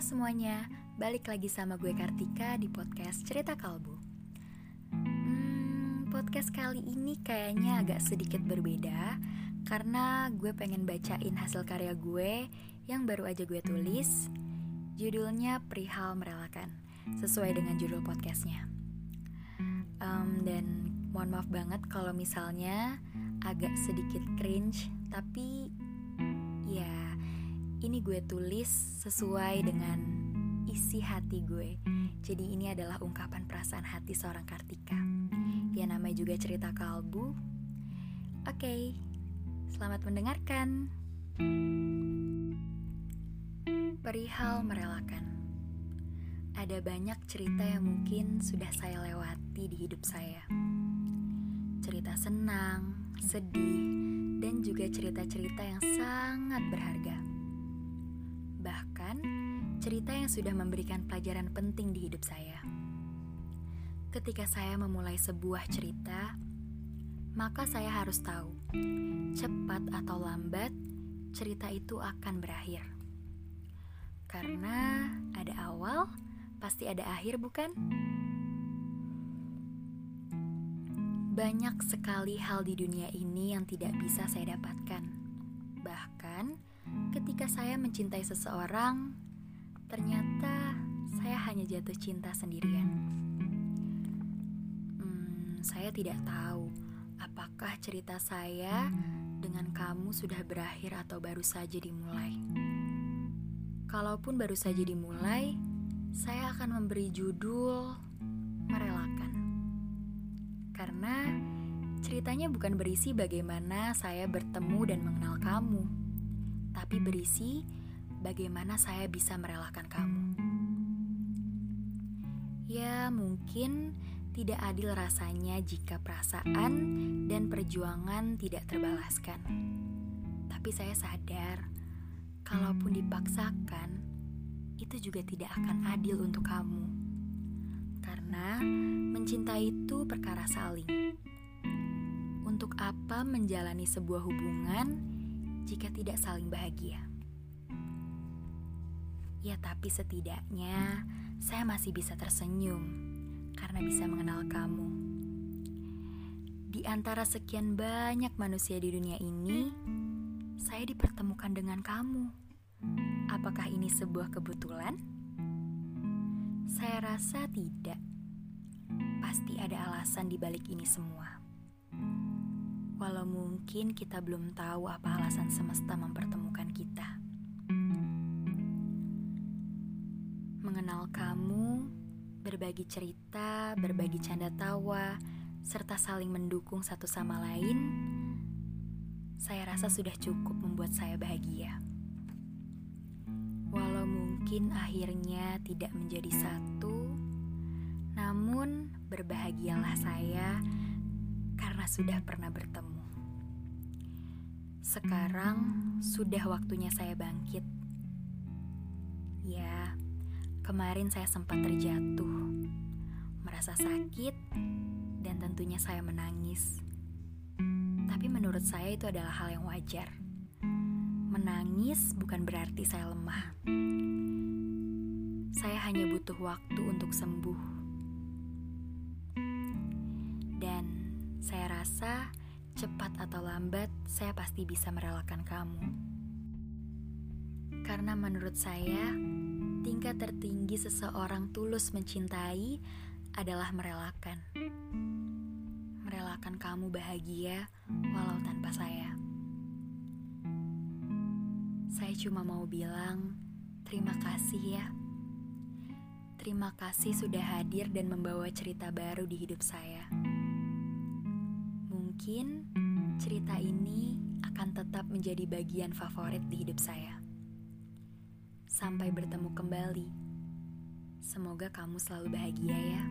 Semuanya, balik lagi sama gue Kartika di podcast Cerita Kalbu. Hmm, podcast kali ini kayaknya agak sedikit berbeda karena gue pengen bacain hasil karya gue yang baru aja gue tulis. Judulnya Perihal Merelakan, sesuai dengan judul podcastnya. Um, dan mohon maaf banget kalau misalnya agak sedikit cringe, tapi ini gue tulis sesuai dengan isi hati gue. Jadi ini adalah ungkapan perasaan hati seorang Kartika. Ya namanya juga cerita kalbu. Oke, selamat mendengarkan. Perihal merelakan. Ada banyak cerita yang mungkin sudah saya lewati di hidup saya. Cerita senang, sedih, dan juga cerita-cerita yang sangat berharga bahkan cerita yang sudah memberikan pelajaran penting di hidup saya. Ketika saya memulai sebuah cerita, maka saya harus tahu, cepat atau lambat, cerita itu akan berakhir. Karena ada awal, pasti ada akhir, bukan? Banyak sekali hal di dunia ini yang tidak bisa saya dapatkan. Bahkan, ketika saya mencintai seseorang, ternyata saya hanya jatuh cinta sendirian. Hmm, saya tidak tahu apakah cerita saya dengan kamu sudah berakhir atau baru saja dimulai. Kalaupun baru saja dimulai, saya akan memberi judul "Merelakan", karena ceritanya bukan berisi bagaimana saya bertemu dan mengenal kamu tapi berisi bagaimana saya bisa merelakan kamu. Ya, mungkin tidak adil rasanya jika perasaan dan perjuangan tidak terbalaskan. Tapi saya sadar, kalaupun dipaksakan, itu juga tidak akan adil untuk kamu. Karena mencintai itu perkara saling. Untuk apa menjalani sebuah hubungan jika tidak saling bahagia. Ya, tapi setidaknya saya masih bisa tersenyum karena bisa mengenal kamu. Di antara sekian banyak manusia di dunia ini, saya dipertemukan dengan kamu. Apakah ini sebuah kebetulan? Saya rasa tidak. Pasti ada alasan di balik ini semua. Walau mungkin kita belum tahu apa alasan semesta mempertemukan kita. Mengenal kamu, berbagi cerita, berbagi canda tawa, serta saling mendukung satu sama lain, saya rasa sudah cukup membuat saya bahagia. Walau mungkin akhirnya tidak menjadi satu, namun berbahagialah saya karena sudah pernah bertemu. Sekarang sudah waktunya saya bangkit. Ya, kemarin saya sempat terjatuh, merasa sakit, dan tentunya saya menangis. Tapi menurut saya itu adalah hal yang wajar. Menangis bukan berarti saya lemah. Saya hanya butuh waktu untuk sembuh Saya rasa cepat atau lambat saya pasti bisa merelakan kamu. Karena menurut saya, tingkat tertinggi seseorang tulus mencintai adalah merelakan. Merelakan kamu bahagia walau tanpa saya. Saya cuma mau bilang terima kasih ya. Terima kasih sudah hadir dan membawa cerita baru di hidup saya. Mungkin cerita ini akan tetap menjadi bagian favorit di hidup saya. Sampai bertemu kembali. Semoga kamu selalu bahagia ya.